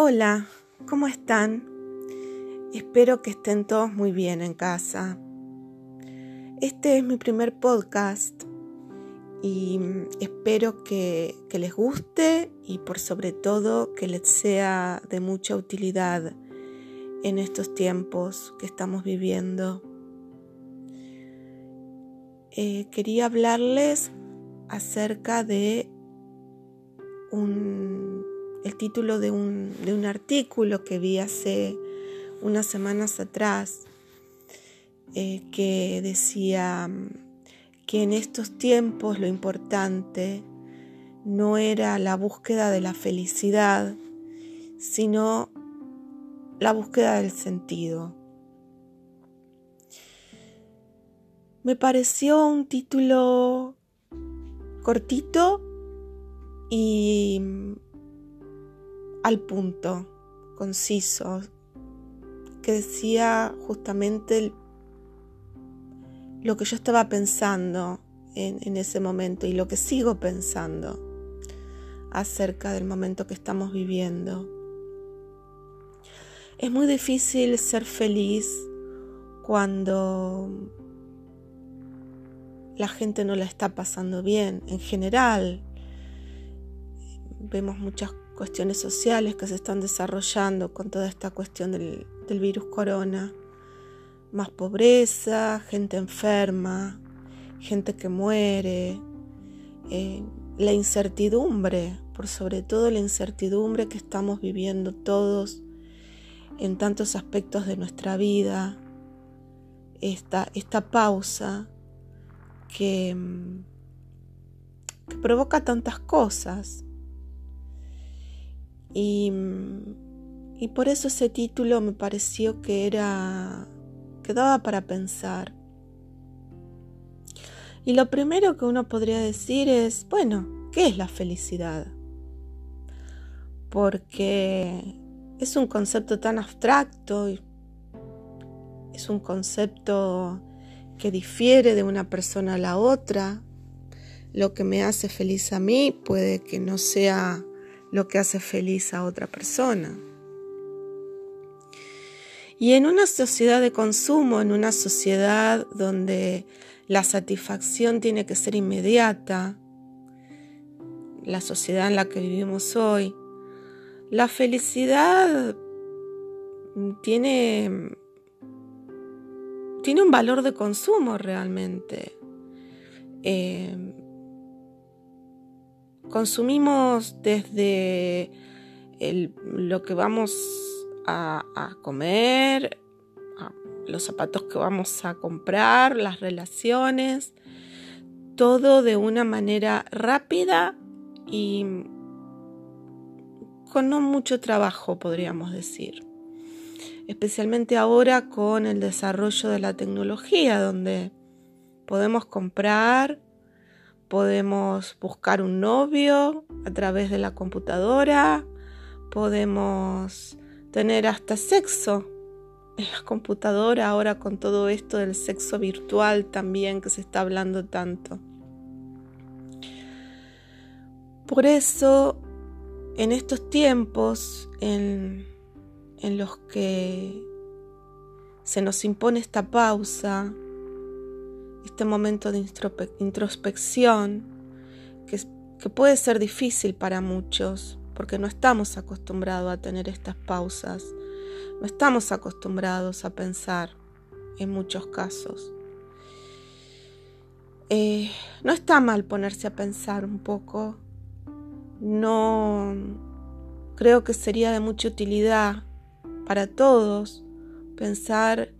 Hola, ¿cómo están? Espero que estén todos muy bien en casa. Este es mi primer podcast y espero que, les guste y por sobre todo que les sea de mucha utilidad en estos tiempos que estamos viviendo. Eh, quería hablarles acerca de un, el título de un, de un artículo que vi hace unas semanas atrás eh, que decía que en estos tiempos lo importante no era la búsqueda de la felicidad, sino la búsqueda del sentido. Me pareció un título cortito y al punto, conciso, que decía justamente lo que yo estaba pensando en, en, ese momento y lo que sigo pensando acerca del momento que estamos viviendo. Es muy difícil ser feliz cuando la gente no la está pasando bien en general. Vemos muchas cuestiones sociales que se están desarrollando con toda esta cuestión del, virus corona. Más pobreza, gente enferma, gente que muere, eh, la incertidumbre, por sobre todo la incertidumbre que estamos viviendo todos en tantos aspectos de nuestra vida, esta, esta pausa que, que provoca tantas cosas. Y, y por eso ese título me pareció que era que daba para pensar. Y lo primero que uno podría decir es, bueno, ¿qué es la felicidad? Porque es un concepto tan abstracto, es un concepto que difiere de una persona a la otra. Lo que me hace feliz a mí puede que no sea lo que hace feliz a otra persona. Y en una sociedad de consumo, en una sociedad donde la satisfacción tiene que ser inmediata, la sociedad en la que vivimos hoy, la felicidad tiene, tiene un valor de consumo realmente. Eh, consumimos desde lo que vamos a, comer, los zapatos que vamos a comprar, las relaciones, todo de una manera rápida y con no mucho trabajo, podríamos decir. Especialmente ahora con el desarrollo de la tecnología, donde podemos comprar podemos buscar un novio a través de la computadora, podemos tener hasta sexo en la computadora ahora con todo esto del sexo virtual también que se está hablando tanto. Por eso, en estos tiempos en, en los que se nos impone esta pausa, este momento de introspección que, que puede ser difícil para muchos porque no estamos acostumbrados a tener estas pausas, no estamos acostumbrados a pensar en muchos casos. Eh, no está mal ponerse a pensar un poco, no creo que sería de mucha utilidad para todos pensar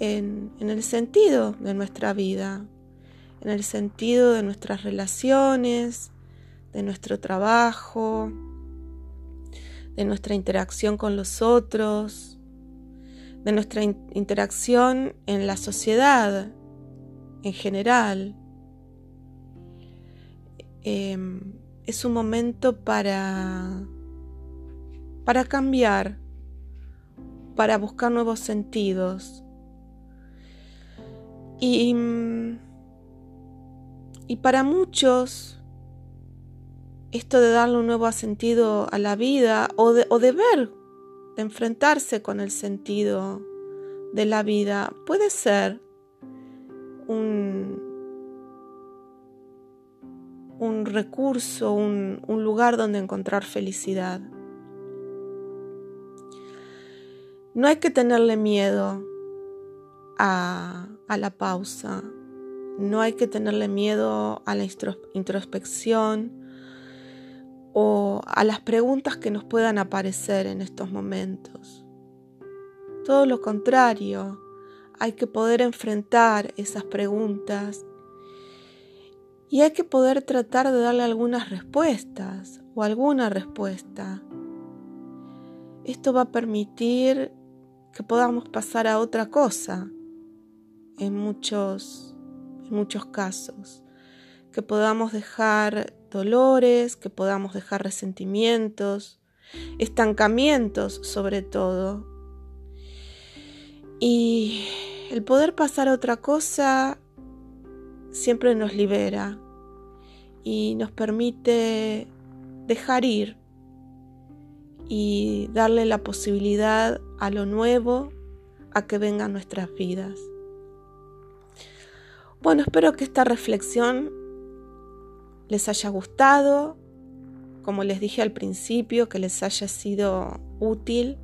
en, el sentido de nuestra vida, en el sentido de nuestras relaciones, de nuestro trabajo, de nuestra interacción con los otros, de nuestra interacción en la sociedad en general. Em, es un momento para, para cambiar, para buscar nuevos sentidos, y, y para muchos esto de darle un nuevo sentido a la vida o de, ver, de enfrentarse con el sentido de la vida, puede ser un, recurso, un lugar donde encontrar felicidad. No hay que tenerle miedo a, la pausa, no hay que tenerle miedo a la introspección, o a las preguntas que nos puedan aparecer en estos momentos. Todo lo contrario, hay que poder enfrentar esas preguntas y hay que poder tratar de darle algunas respuestas o alguna respuesta. Esto va a permitir que podamos pasar a otra cosa en muchos, muchos casos, que podamos dejar dolores, que podamos dejar resentimientos, estancamientos sobre todo. Y el poder pasar a otra cosa siempre nos libera y nos permite dejar ir y darle la posibilidad a lo nuevo a que vengan nuestras vidas. Bueno, espero que esta reflexión les haya gustado, como les dije al principio, que les haya sido útil.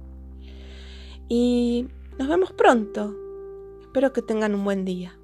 Y nos vemos pronto. Espero que tengan un buen día.